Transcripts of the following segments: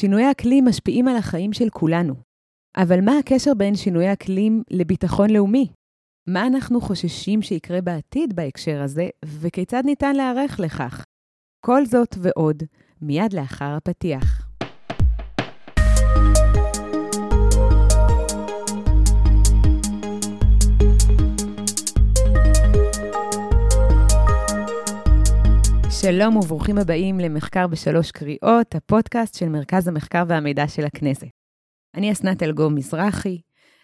שינויי אקלים משפיעים על החיים של כולנו. אבל מה הקשר בין שינויי אקלים לביטחון לאומי? מה אנחנו חוששים שיקרה בעתיד בהקשר הזה, וכיצד ניתן להיערך לכך? כל זאת ועוד, מיד לאחר הפתיח. שלום וברוכים הבאים למחקר בשלוש קריאות, הפודקאסט של מרכז המחקר והמידע של הכנסת. אני אסנת אלגום מזרחי.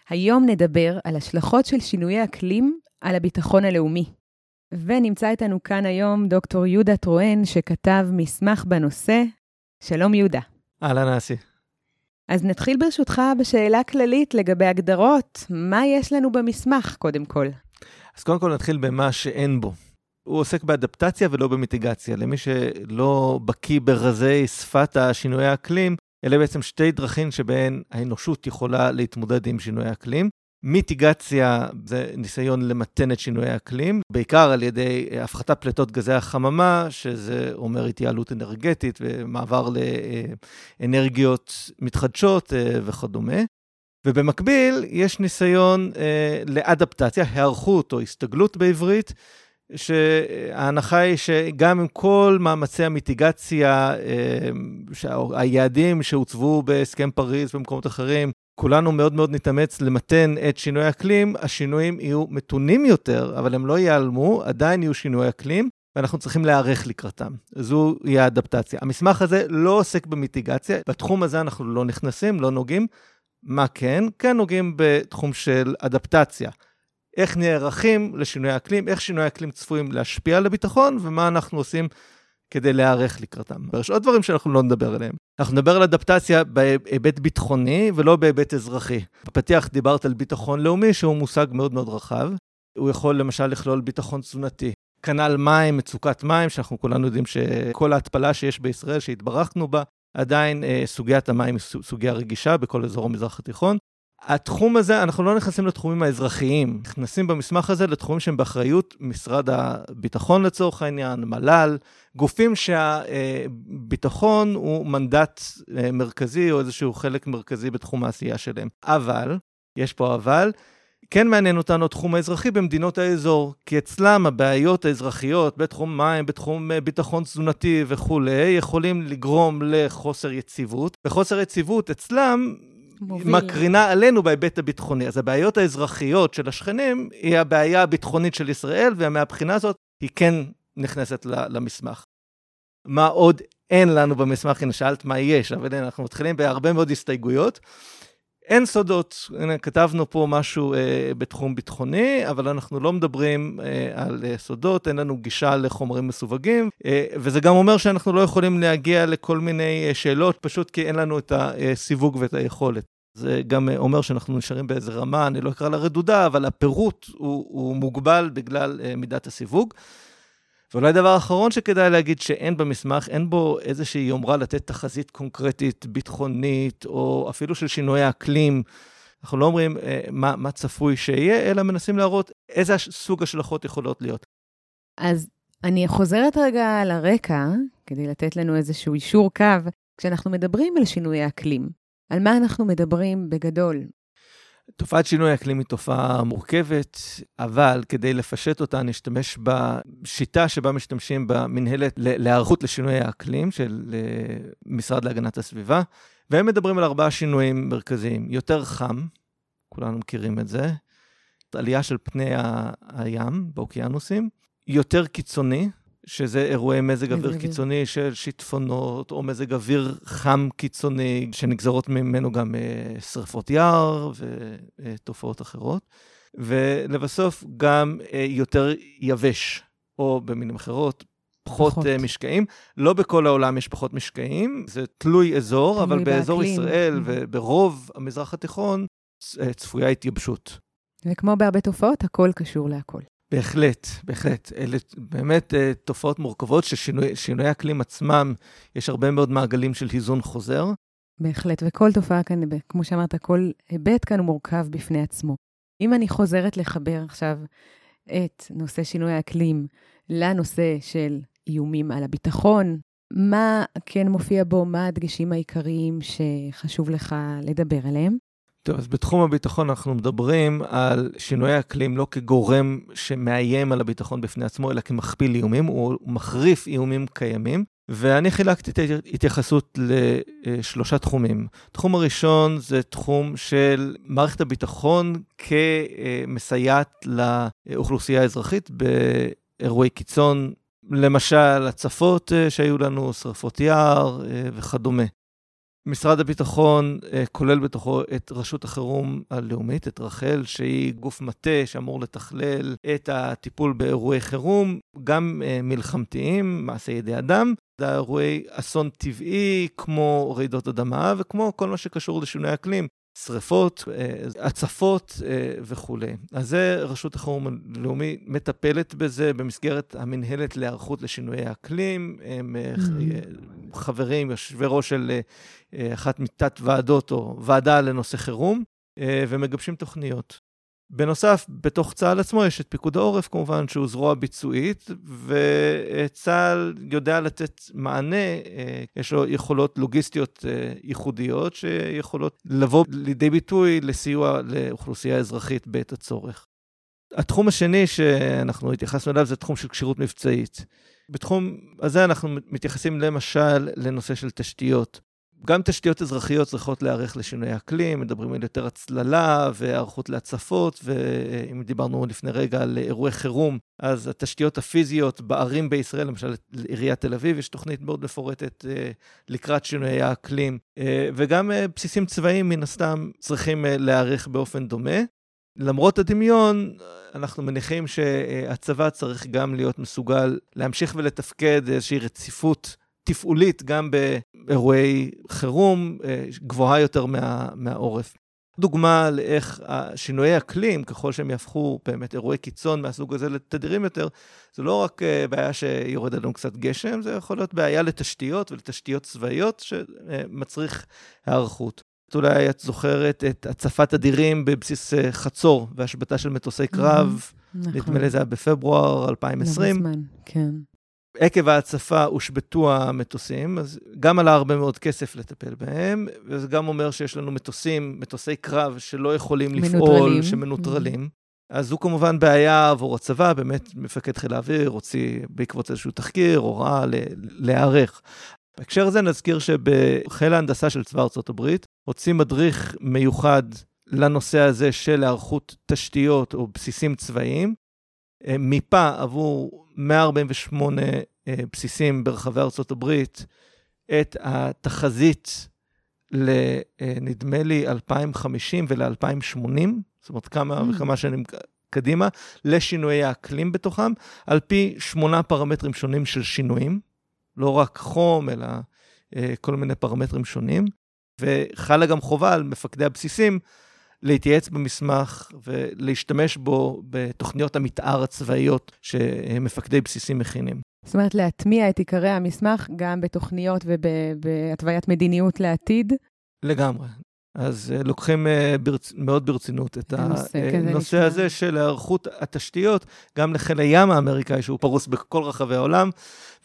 היום נדבר על השלכות של שינויי אקלים על הביטחון הלאומי. ונמצא איתנו כאן היום דוקטור יהודה טרואן, שכתב מסמך בנושא. שלום יהודה. אהלן אסי. אז נתחיל ברשותך בשאלה כללית לגבי הגדרות. מה יש לנו במסמך, קודם כל? אז קודם כל נתחיל במה שאין בו. הוא עוסק באדפטציה ולא במיטיגציה. למי שלא בקיא ברזי שפת השינויי האקלים, אלה בעצם שתי דרכים שבהן האנושות יכולה להתמודד עם שינויי אקלים. מיטיגציה זה ניסיון למתן את שינויי האקלים, בעיקר על ידי הפחתת פליטות גזי החממה, שזה אומר התייעלות אנרגטית ומעבר לאנרגיות מתחדשות אה, וכדומה. ובמקביל, יש ניסיון אה, לאדפטציה, היערכות או הסתגלות בעברית, שההנחה היא שגם עם כל מאמצי המיטיגציה, אה, היעדים שהוצבו בהסכם פריז ובמקומות אחרים, כולנו מאוד מאוד נתאמץ למתן את שינוי האקלים, השינויים יהיו מתונים יותר, אבל הם לא ייעלמו, עדיין יהיו שינוי אקלים, ואנחנו צריכים להיערך לקראתם. זו היא האדפטציה. המסמך הזה לא עוסק במיטיגציה, בתחום הזה אנחנו לא נכנסים, לא נוגעים. מה כן? כן נוגעים בתחום של אדפטציה. איך נערכים לשינוי אקלים, איך שינוי אקלים צפויים להשפיע על הביטחון, ומה אנחנו עושים כדי להיערך לקראתם. יש עוד דברים שאנחנו לא נדבר עליהם. אנחנו נדבר על אדפטציה בהיבט ביטחוני ולא בהיבט אזרחי. בפתיח דיברת על ביטחון לאומי, שהוא מושג מאוד מאוד רחב. הוא יכול למשל לכלול ביטחון תזונתי. כנ"ל מים, מצוקת מים, שאנחנו כולנו יודעים שכל ההתפלה שיש בישראל, שהתברכנו בה, עדיין אה, סוגיית המים היא סוגיה רגישה בכל אזור המזרח התיכון. התחום הזה, אנחנו לא נכנסים לתחומים האזרחיים, נכנסים במסמך הזה לתחומים שהם באחריות משרד הביטחון לצורך העניין, מל"ל, גופים שהביטחון הוא מנדט אה, מרכזי או איזשהו חלק מרכזי בתחום העשייה שלהם. אבל, יש פה אבל, כן מעניין אותנו התחום האזרחי במדינות האזור, כי אצלם הבעיות האזרחיות בתחום מים, בתחום אה, ביטחון תזונתי וכולי, יכולים לגרום לחוסר יציבות, וחוסר יציבות אצלם מוביל. מקרינה עלינו בהיבט הביטחוני. אז הבעיות האזרחיות של השכנים היא הבעיה הביטחונית של ישראל, ומהבחינה הזאת היא כן נכנסת למסמך. מה עוד אין לנו במסמך, הנה שאלת מה יש, אבל אנחנו מתחילים בהרבה מאוד הסתייגויות. אין סודות, הנה, כתבנו פה משהו אה, בתחום ביטחוני, אבל אנחנו לא מדברים אה, על אה, סודות, אין לנו גישה לחומרים מסווגים, אה, וזה גם אומר שאנחנו לא יכולים להגיע לכל מיני אה, שאלות, פשוט כי אין לנו את הסיווג ואת היכולת. זה גם אה, אומר שאנחנו נשארים באיזה רמה, אני לא אקרא לה רדודה, אבל הפירוט הוא, הוא מוגבל בגלל אה, מידת הסיווג. ואולי דבר אחרון שכדאי להגיד שאין במסמך, אין בו איזושהי יומרה לתת תחזית קונקרטית, ביטחונית, או אפילו של שינוי האקלים. אנחנו לא אומרים אה, מה, מה צפוי שיהיה, אלא מנסים להראות איזה סוג השלכות יכולות להיות. אז אני חוזרת רגע לרקע, כדי לתת לנו איזשהו אישור קו. כשאנחנו מדברים על שינוי האקלים, על מה אנחנו מדברים בגדול? תופעת שינוי אקלים היא תופעה מורכבת, אבל כדי לפשט אותה נשתמש בשיטה שבה משתמשים במנהלת להיערכות לשינוי האקלים של אה, משרד להגנת הסביבה, והם מדברים על ארבעה שינויים מרכזיים. יותר חם, כולנו מכירים את זה, עלייה של פני הים באוקיינוסים, יותר קיצוני, שזה אירועי מזג אוויר קיצוני של שיטפונות, או מזג אוויר חם קיצוני, שנגזרות ממנו גם uh, שרפות יער ותופעות אחרות. ולבסוף גם uh, יותר יבש, או במילים אחרות, פחות, פחות. Uh, משקעים. לא בכל העולם יש פחות משקעים, זה תלוי אזור, תלוי אבל באקלים. באזור ישראל mm-hmm. וברוב המזרח התיכון צפויה התייבשות. וכמו בהרבה תופעות, הכל קשור להכל. בהחלט, בהחלט. אלה באמת uh, תופעות מורכבות ששינויי אקלים עצמם, יש הרבה מאוד מעגלים של היזון חוזר. בהחלט, וכל תופעה כאן, כמו שאמרת, כל היבט כאן הוא מורכב בפני עצמו. אם אני חוזרת לחבר עכשיו את נושא שינוי האקלים לנושא של איומים על הביטחון, מה כן מופיע בו, מה הדגשים העיקריים שחשוב לך לדבר עליהם? טוב, אז בתחום הביטחון אנחנו מדברים על שינויי אקלים לא כגורם שמאיים על הביטחון בפני עצמו, אלא כמכפיל איומים, הוא מחריף איומים קיימים. ואני חילקתי את ההתייחסות לשלושה תחומים. התחום הראשון זה תחום של מערכת הביטחון כמסייעת לאוכלוסייה האזרחית באירועי קיצון, למשל הצפות שהיו לנו, שרפות יער וכדומה. משרד הביטחון כולל בתוכו את רשות החירום הלאומית, את רח"ל, שהיא גוף מטה שאמור לתכלל את הטיפול באירועי חירום, גם מלחמתיים, מעשי ידי אדם, זה אירועי אסון טבעי, כמו רעידות אדמה וכמו כל מה שקשור לשינוי אקלים, שריפות, אה, הצפות אה, וכולי. אז זה רשות החירום הלאומי מטפלת בזה במסגרת המנהלת להיערכות לשינויי אקלים. הם אה, mm-hmm. חברים, יושבי ראש של אחת מתת ועדות או ועדה לנושא חירום, ומגבשים תוכניות. בנוסף, בתוך צה"ל עצמו יש את פיקוד העורף כמובן, שהוא זרוע ביצועית, וצה"ל יודע לתת מענה, אה, יש לו יכולות לוגיסטיות אה, ייחודיות שיכולות לבוא לידי ביטוי לסיוע לאוכלוסייה אזרחית בעת הצורך. התחום השני שאנחנו התייחסנו אליו זה תחום של כשירות מבצעית. בתחום הזה אנחנו מתייחסים למשל לנושא של תשתיות. גם תשתיות אזרחיות צריכות להיערך לשינוי אקלים, מדברים על יותר הצללה והיערכות להצפות, ואם דיברנו לפני רגע על אירועי חירום, אז התשתיות הפיזיות בערים בישראל, למשל לעיריית תל אביב, יש תוכנית מאוד מפורטת אה, לקראת שינויי האקלים, אה, וגם אה, בסיסים צבאיים מן הסתם צריכים להיערך באופן דומה. למרות הדמיון, אנחנו מניחים שהצבא צריך גם להיות מסוגל להמשיך ולתפקד איזושהי רציפות תפעולית גם באירועי חירום אה, גבוהה יותר מה, מהעורף. דוגמה לאיך שינויי אקלים, ככל שהם יהפכו באמת אירועי קיצון מהסוג הזה לתדירים יותר, זה לא רק אה, בעיה שיורד עלינו קצת גשם, זה יכול להיות בעיה לתשתיות ולתשתיות צבאיות שמצריך היערכות. אולי את זוכרת את הצפת אדירים בבסיס אה, חצור והשבתה של מטוסי קרב, נכון. נדמה לי זה היה בפברואר 2020. לא כן. עקב ההצפה הושבתו המטוסים, אז גם עלה הרבה מאוד כסף לטפל בהם, וזה גם אומר שיש לנו מטוסים, מטוסי קרב שלא יכולים לפעול, מנוטרלים. שמנוטרלים. Mm-hmm. אז זו כמובן בעיה עבור הצבא, באמת מפקד חיל האוויר הוציא בעקבות איזשהו תחקיר, הוראה להיערך. בהקשר הזה נזכיר שבחיל ההנדסה של צבא ארצות הברית הוציא מדריך מיוחד לנושא הזה של היערכות תשתיות או בסיסים צבאיים, מיפה עבור 148 אה, בסיסים ברחבי ארצות הברית את התחזית לנדמה לי 2050 ול-2080, זאת אומרת כמה mm. וכמה שנים קדימה, לשינויי האקלים בתוכם, על פי שמונה פרמטרים שונים של שינויים, לא רק חום, אלא אה, כל מיני פרמטרים שונים, וחלה גם חובה על מפקדי הבסיסים להתייעץ במסמך ולהשתמש בו בתוכניות המתאר הצבאיות שמפקדי בסיסים מכינים. זאת אומרת, להטמיע את עיקרי המסמך גם בתוכניות ובהתוויית מדיניות לעתיד? לגמרי. אז uh, לוקחים uh, ברצ... מאוד ברצינות את הנושא, הנושא הזה של היערכות התשתיות, גם לחיל הים האמריקאי, שהוא פרוס בכל רחבי העולם,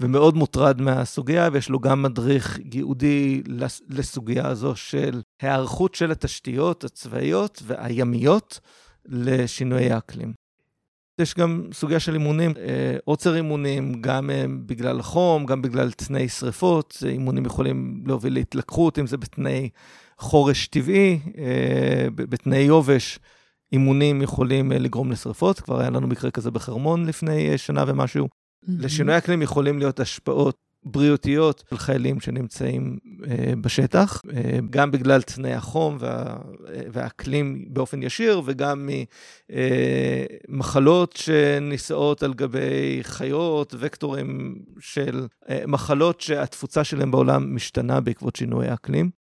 ומאוד מוטרד מהסוגיה, ויש לו גם מדריך ייעודי לסוגיה הזו של היערכות של התשתיות הצבאיות והימיות לשינויי האקלים. יש גם סוגיה של אימונים, אה, עוצר אימונים, גם בגלל החום, גם בגלל תנאי שריפות. אימונים יכולים להוביל להתלקחות, אם זה בתנאי חורש טבעי, אה, בתנאי יובש, אימונים יכולים אה, לגרום לשרפות. כבר היה לנו מקרה כזה בחרמון לפני שנה ומשהו. Mm-hmm. לשינוי אקלים יכולים להיות השפעות בריאותיות של חיילים שנמצאים אה, בשטח, אה, גם בגלל תנאי החום וה, והאקלים באופן ישיר, וגם ממחלות אה, שנישאות על גבי חיות, וקטורים של אה, מחלות שהתפוצה שלהם בעולם משתנה בעקבות שינוי האקלים.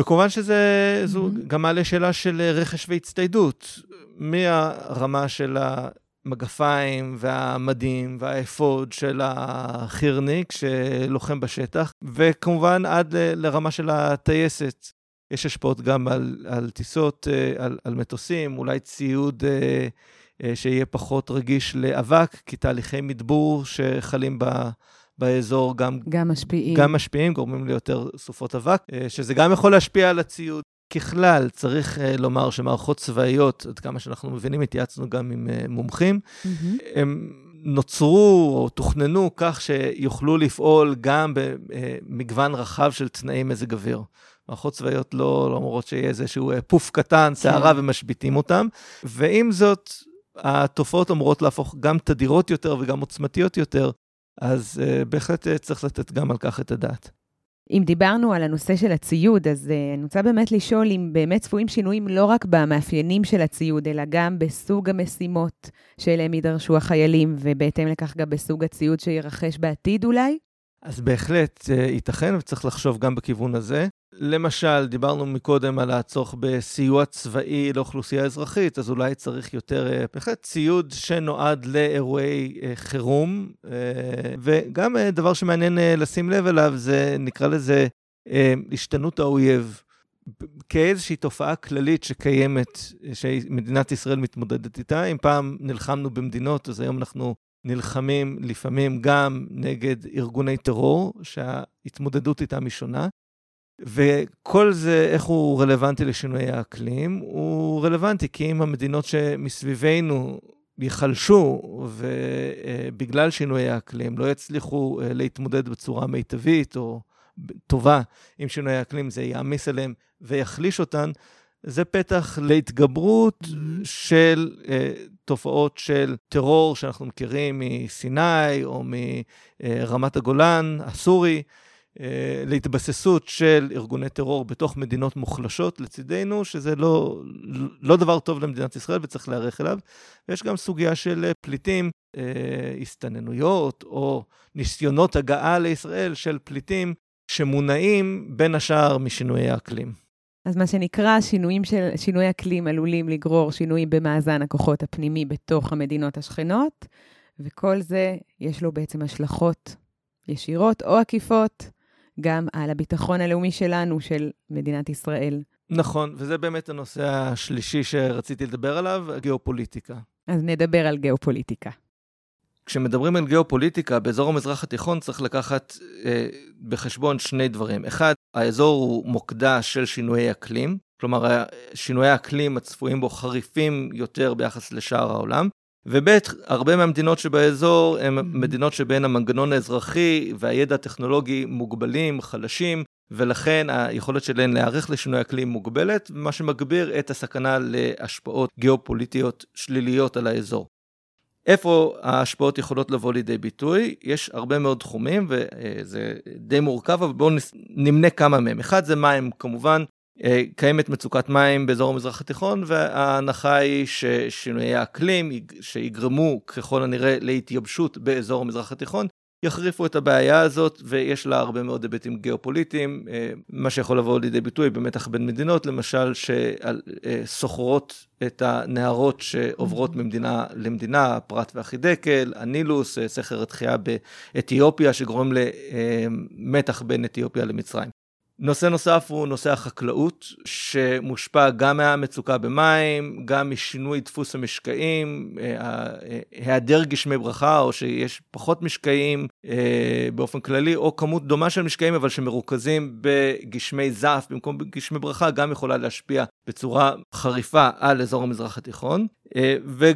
וכמובן שזה mm-hmm. גם מעלה שאלה של רכש והצטיידות. מהרמה של המגפיים והמדים והאפוד של החירניק שלוחם בשטח, וכמובן עד לרמה של הטייסת. יש השפעות גם על, על טיסות, אה, על, על מטוסים, אולי ציוד אה, אה, שיהיה פחות רגיש לאבק, כי תהליכי מדבור שחלים באזור גם, גם משפיעים. גם משפיעים, גורמים ליותר סופות אבק, שזה גם יכול להשפיע על הציוד. ככלל, צריך לומר שמערכות צבאיות, עד כמה שאנחנו מבינים, התייעצנו גם עם מומחים, mm-hmm. הם נוצרו או תוכננו כך שיוכלו לפעול גם במגוון רחב של תנאי מזג אוויר. מערכות צבאיות לא, לא שיהיה איזשהו פוף קטן, סערה, כן. ומשביתים אותם. ועם זאת, התופעות אמורות להפוך גם תדירות יותר וגם עוצמתיות יותר, אז uh, בהחלט uh, צריך לתת גם על כך את הדעת. אם דיברנו על הנושא של הציוד, אז uh, אני רוצה באמת לשאול אם באמת צפויים שינויים לא רק במאפיינים של הציוד, אלא גם בסוג המשימות שאליהם יידרשו החיילים, ובהתאם לכך גם בסוג הציוד שירחש בעתיד אולי? אז בהחלט ייתכן וצריך לחשוב גם בכיוון הזה. למשל, דיברנו מקודם על הצורך בסיוע צבאי לאוכלוסייה אזרחית, אז אולי צריך יותר, אה, בהחלט, ציוד שנועד לאירועי אה, חירום. אה, וגם דבר שמעניין לשים לב אליו, זה, נקרא לזה, השתנות האויב. כאיזושהי תופעה כללית שקיימת, שמדינת ישראל מתמודדת איתה. אם פעם נלחמנו במדינות, אז היום אנחנו נלחמים לפעמים גם נגד ארגוני טרור, שההתמודדות איתם היא שונה. וכל זה, איך הוא רלוונטי לשינויי האקלים? הוא רלוונטי כי אם המדינות שמסביבנו ייחלשו, ובגלל שינויי האקלים לא יצליחו אה, להתמודד בצורה מיטבית או טובה עם שינויי האקלים, זה יעמיס עליהם ויחליש אותן, זה פתח להתגברות. של uh, תופעות של טרור שאנחנו מכירים מסיני או מרמת הגולן הסורי. אה, להתבססות של ארגוני טרור בתוך מדינות מוחלשות לצידנו, שזה לא, לא דבר טוב למדינת ישראל וצריך להיערך אליו. ויש גם סוגיה של פליטים, אה, הסתננויות או ניסיונות הגעה לישראל של פליטים שמונעים בין השאר משינויי האקלים. אז מה שנקרא, שינויים של, שינוי אקלים עלולים לגרור שינויים במאזן הכוחות הפנימי בתוך המדינות השכנות, וכל זה יש לו בעצם השלכות ישירות או עקיפות גם על הביטחון הלאומי שלנו, של מדינת ישראל. נכון, וזה באמת הנושא השלישי שרציתי לדבר עליו, הגיאופוליטיקה. אז נדבר על גיאופוליטיקה. כשמדברים על גיאופוליטיקה, באזור המזרח התיכון צריך לקחת אה, בחשבון שני דברים. אחד, האזור הוא מוקדה של שינויי אקלים, כלומר, שינויי האקלים הצפויים בו חריפים יותר ביחס לשאר העולם. וב', הרבה מהמדינות שבאזור הן מדינות שבהן המנגנון האזרחי והידע הטכנולוגי מוגבלים, חלשים, ולכן היכולת שלהן להיערך לשינוי אקלים מוגבלת, מה שמגביר את הסכנה להשפעות גיאופוליטיות שליליות על האזור. איפה ההשפעות יכולות לבוא לידי ביטוי? יש הרבה מאוד תחומים וזה די מורכב, אבל בואו נמנה כמה מהם. אחד זה מים כמובן, אה, קיימת מצוקת מים באזור המזרח התיכון, וההנחה היא ששינויי האקלים שיגרמו ככל הנראה להתייבשות באזור המזרח התיכון, יחריפו את הבעיה הזאת, ויש לה הרבה מאוד היבטים גיאופוליטיים, אה, מה שיכול לבוא לידי ביטוי במתח בין מדינות, למשל שסוחרות את הנהרות שעוברות mm-hmm. ממדינה למדינה, פרת והחידקל, הנילוס, אה, סכר התחייה באתיופיה, שגורם למתח בין אתיופיה למצרים. נושא נוסף הוא נושא החקלאות, שמושפע גם מהמצוקה במים, גם משינוי דפוס המשקעים, אה, היעדר גשמי ברכה, או שיש פחות משקעים אה, באופן כללי, או כמות דומה של משקעים, אבל שמרוכזים בגשמי זעף במקום בגשמי ברכה, גם יכולה להשפיע בצורה חריפה על אזור המזרח התיכון. אה, ו...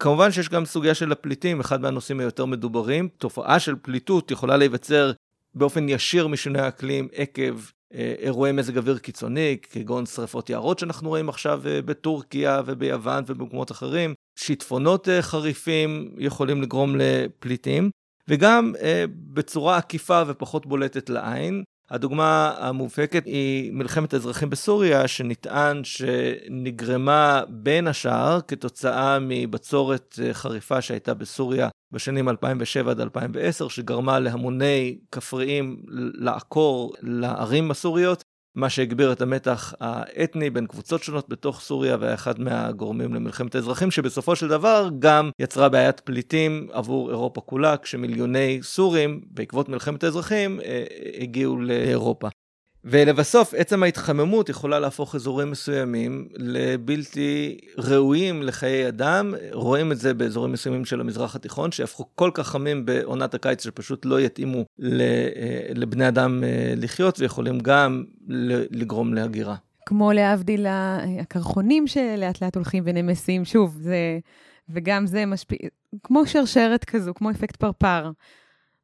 כמובן שיש גם סוגיה של הפליטים, אחד מהנושאים היותר מדוברים. תופעה של פליטות יכולה להיווצר באופן ישיר משינוי האקלים עקב אה, אירועי מזג אוויר קיצוני, כגון שרפות יערות שאנחנו רואים עכשיו אה, בטורקיה וביוון ובמקומות אחרים, שיטפונות אה, חריפים יכולים לגרום לפליטים, וגם בצורה עקיפה ופחות בולטת לעין, הדוגמה המובהקת היא מלחמת האזרחים בסוריה, שנטען שנגרמה בין השאר כתוצאה מבצורת חריפה שהייתה בסוריה בשנים 2007 עד 2010, שגרמה להמוני כפריים לעקור לערים הסוריות, מה שהגביר את המתח האתני בין קבוצות שונות בתוך סוריה והיה אחד מהגורמים למלחמת האזרחים, שבסופו של דבר גם יצרה בעיית פליטים עבור אירופה כולה, כשמיליוני סורים בעקבות מלחמת האזרחים אה, הגיעו לאירופה. ולבסוף, עצם ההתחממות יכולה להפוך אזורים מסוימים לבלתי ראויים לחיי אדם. רואים את זה באזורים מסוימים של המזרח התיכון, שהפכו כל כך חמים בעונת הקיץ, שפשוט לא יתאימו לבני אדם לחיות, ויכולים גם לגרום להגירה. כמו להבדיל הקרחונים שלאט לאט הולכים ונמסים, שוב, זה, וגם זה משפיע, כמו שרשרת כזו, כמו אפקט פרפר.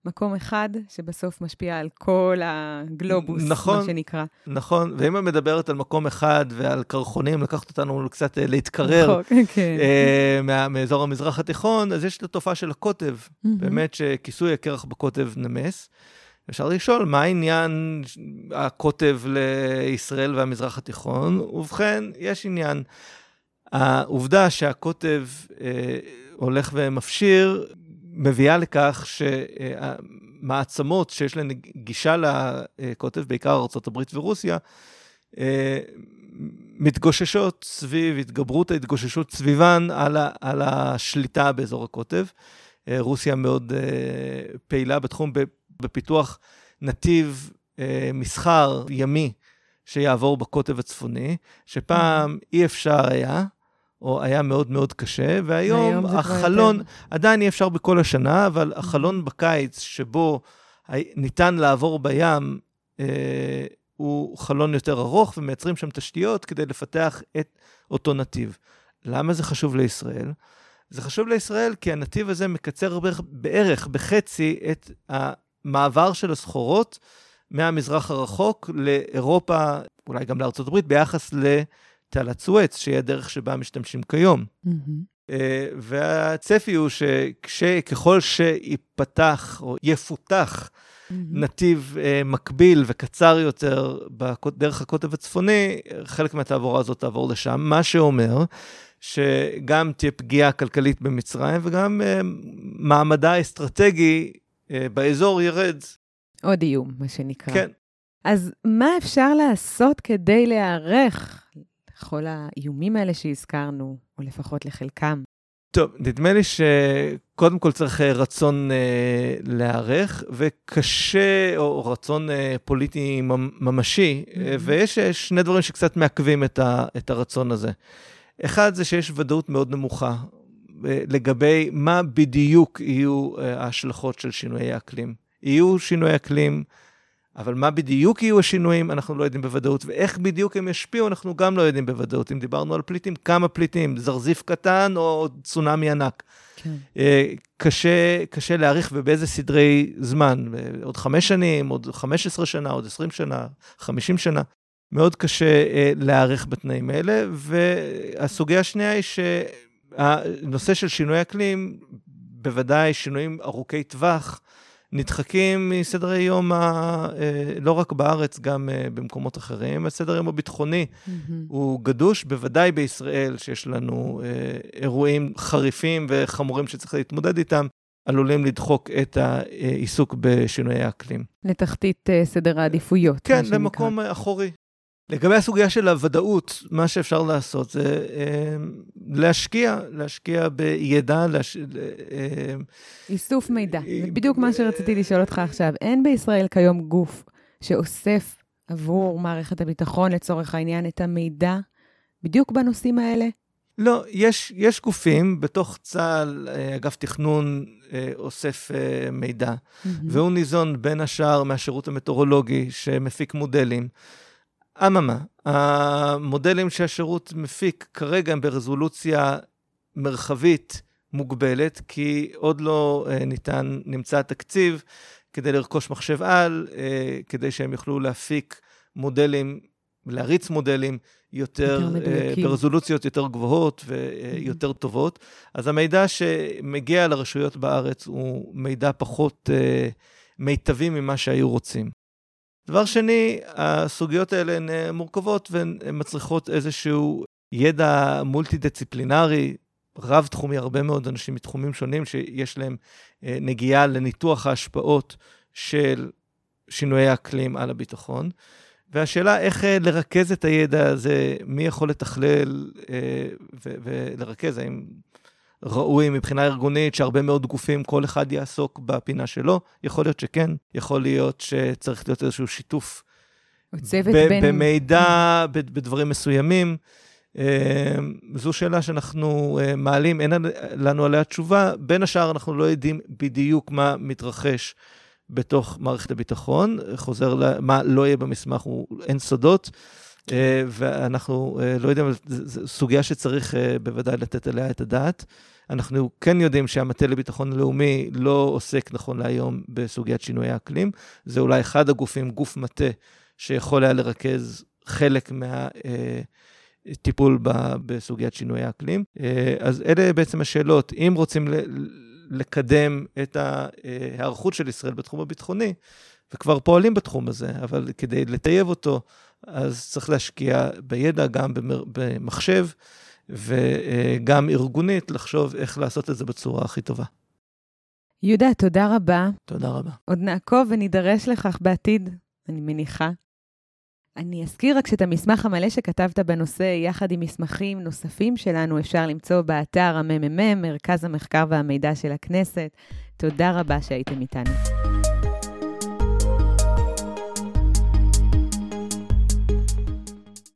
מקום אחד שבסוף משפיע על כל הגלובוס, נכון, מה שנקרא. נכון, ואם את מדברת על מקום אחד ועל קרחונים, לקחת אותנו קצת אה, להתקרר נכון, כן. אה, מה, מאזור המזרח התיכון, אז יש את התופעה של הקוטב, mm-hmm. באמת שכיסוי הקרח בקוטב נמס. אפשר לשאול, מה העניין הקוטב לישראל והמזרח התיכון? ובכן, יש עניין. העובדה שהקוטב אה, הולך ומפשיר, מביאה לכך שהמעצמות שיש להן גישה לקוטב, בעיקר ארה"ב ורוסיה, אה, מתגוששות סביב התגברות ההתגוששות סביבן על, ה, על השליטה באזור הקוטב. אה, רוסיה מאוד אה, פעילה בתחום בפיתוח נתיב מסחר ימי שיעבור בקוטב הצפוני, שפעם אי אפשר היה, או היה מאוד מאוד קשה, והיום החלון, עדיין אי אפשר בכל השנה, אבל החלון בקיץ שבו ניתן לעבור בים, אה, הוא חלון יותר ארוך, ומייצרים שם תשתיות כדי לפתח את אותו נתיב. למה זה חשוב לישראל? זה חשוב לישראל כי הנתיב הזה מקצר בערך, בערך בחצי את המעבר של הסחורות מהמזרח הרחוק לאירופה, אולי גם לארצות הברית, ביחס ל... תעלת סואץ, שהיא הדרך שבה משתמשים כיום. Mm-hmm. והצפי הוא שככל שיפתח או יפותח mm-hmm. נתיב uh, מקביל וקצר יותר דרך הקוטב הצפוני, חלק מהתעבורה הזאת תעבור לשם, מה שאומר שגם תהיה פגיעה כלכלית במצרים וגם uh, מעמדה האסטרטגי באזור ירד. עוד איום, מה שנקרא. כן. אז מה אפשר לעשות כדי להיערך לכל האיומים האלה שהזכרנו, או לפחות לחלקם? טוב, נדמה לי שקודם כל צריך אה, רצון אה, להיערך, וקשה, או רצון אה, פוליטי ממשי, mm-hmm. ויש אה, שני דברים שקצת מעכבים את, ה, את הרצון הזה. אחד זה שיש ודאות מאוד נמוכה אה, לגבי מה בדיוק יהיו ההשלכות של שינויי האקלים. יהיו שינויי אקלים, אבל מה בדיוק יהיו השינויים, אנחנו לא יודעים בוודאות, ואיך בדיוק הם ישפיעו, אנחנו גם לא יודעים בוודאות. אם דיברנו על פליטים, כמה פליטים, זרזיף קטן או צונאמי ענק. כן. אה, קשה, קשה להעריך ובאיזה סדרי זמן, עוד חמש שנים, עוד חמש עשרה שנה, עוד עשרים שנה, חמישים שנה. מאוד קשה אה, להעריך בתנאים האלה, והסוגיה השנייה היא שהנושא של שינוי אקלים, בוודאי שינויים ארוכי טווח, נדחקים מסדר היום, ה, אה, לא רק בארץ, גם אה, במקומות אחרים. הסדר היום הביטחוני mm-hmm. הוא גדוש, בוודאי בישראל, שיש לנו אה, אירועים חריפים וחמורים שצריך להתמודד איתם. עלולים לדחוק את העיסוק בשינויי האקלים. לתחתית סדר העדיפויות. כן, למקום אחורי. לגבי הסוגיה של הוודאות, מה שאפשר לעשות זה אה, להשקיע, להשקיע בידע, להש... אה, איסוף מידע. אה, זה בדיוק מה שרציתי לשאול אותך עכשיו. אין בישראל כיום גוף שאוסף עבור מערכת הביטחון, לצורך העניין, את המידע בדיוק בנושאים האלה? לא, יש, יש גופים, בתוך צה"ל, אגף תכנון אוסף מידע, mm-hmm. והוא ניזון בין השאר מהשירות המטאורולוגי שמפיק מודלים. אממה, המודלים שהשירות מפיק כרגע הם ברזולוציה מרחבית מוגבלת, כי עוד לא uh, ניתן, נמצא תקציב כדי לרכוש מחשב על, uh, כדי שהם יוכלו להפיק מודלים, להריץ מודלים יותר, יותר uh, ברזולוציות יותר גבוהות ויותר mm-hmm. טובות. אז המידע שמגיע לרשויות בארץ הוא מידע פחות מיטבי ממה שהיו רוצים. דבר שני, הסוגיות האלה הן אה, מורכבות והן מצריכות איזשהו ידע מולטי-דיסציפלינרי, רב-תחומי, הרבה מאוד אנשים מתחומים שונים שיש להם אה, נגיעה לניתוח ההשפעות של שינויי האקלים על הביטחון. והשאלה איך אה, לרכז את הידע הזה, מי יכול לתכלל ולרכז, האם ראוי מבחינה ארגונית שהרבה מאוד גופים, כל אחד יעסוק בפינה שלו. יכול להיות שכן, יכול להיות שצריך להיות איזשהו שיתוף צוות בין... במידע, בדברים מסוימים. זו שאלה שאנחנו מעלים, אין לנו עליה תשובה. בין השאר, אנחנו לא יודעים בדיוק מה מתרחש בתוך מערכת הביטחון. חוזר למה לא יהיה במסמך, הוא, אין סודות. ואנחנו לא יודעים, זו סוגיה שצריך בוודאי לתת עליה את הדעת. אנחנו כן יודעים שהמטה לביטחון לאומי לא עוסק נכון להיום בסוגיית שינויי האקלים. זה אולי אחד הגופים, גוף מטה, שיכול היה לרכז חלק מהטיפול בסוגיית שינויי האקלים. אז אלה בעצם השאלות. אם רוצים לקדם את ההיערכות של ישראל בתחום הביטחוני, וכבר פועלים בתחום הזה, אבל כדי לטייב אותו, אז צריך להשקיע בידע, גם במחשב. וגם ארגונית, לחשוב איך לעשות את זה בצורה הכי טובה. יהודה, תודה רבה. תודה רבה. עוד נעקוב ונידרש לכך בעתיד, אני מניחה. אני אזכיר רק שאת המסמך המלא שכתבת בנושא, יחד עם מסמכים נוספים שלנו, אפשר למצוא באתר הממ"מ, מרכז המחקר והמידע של הכנסת. תודה רבה שהייתם איתנו.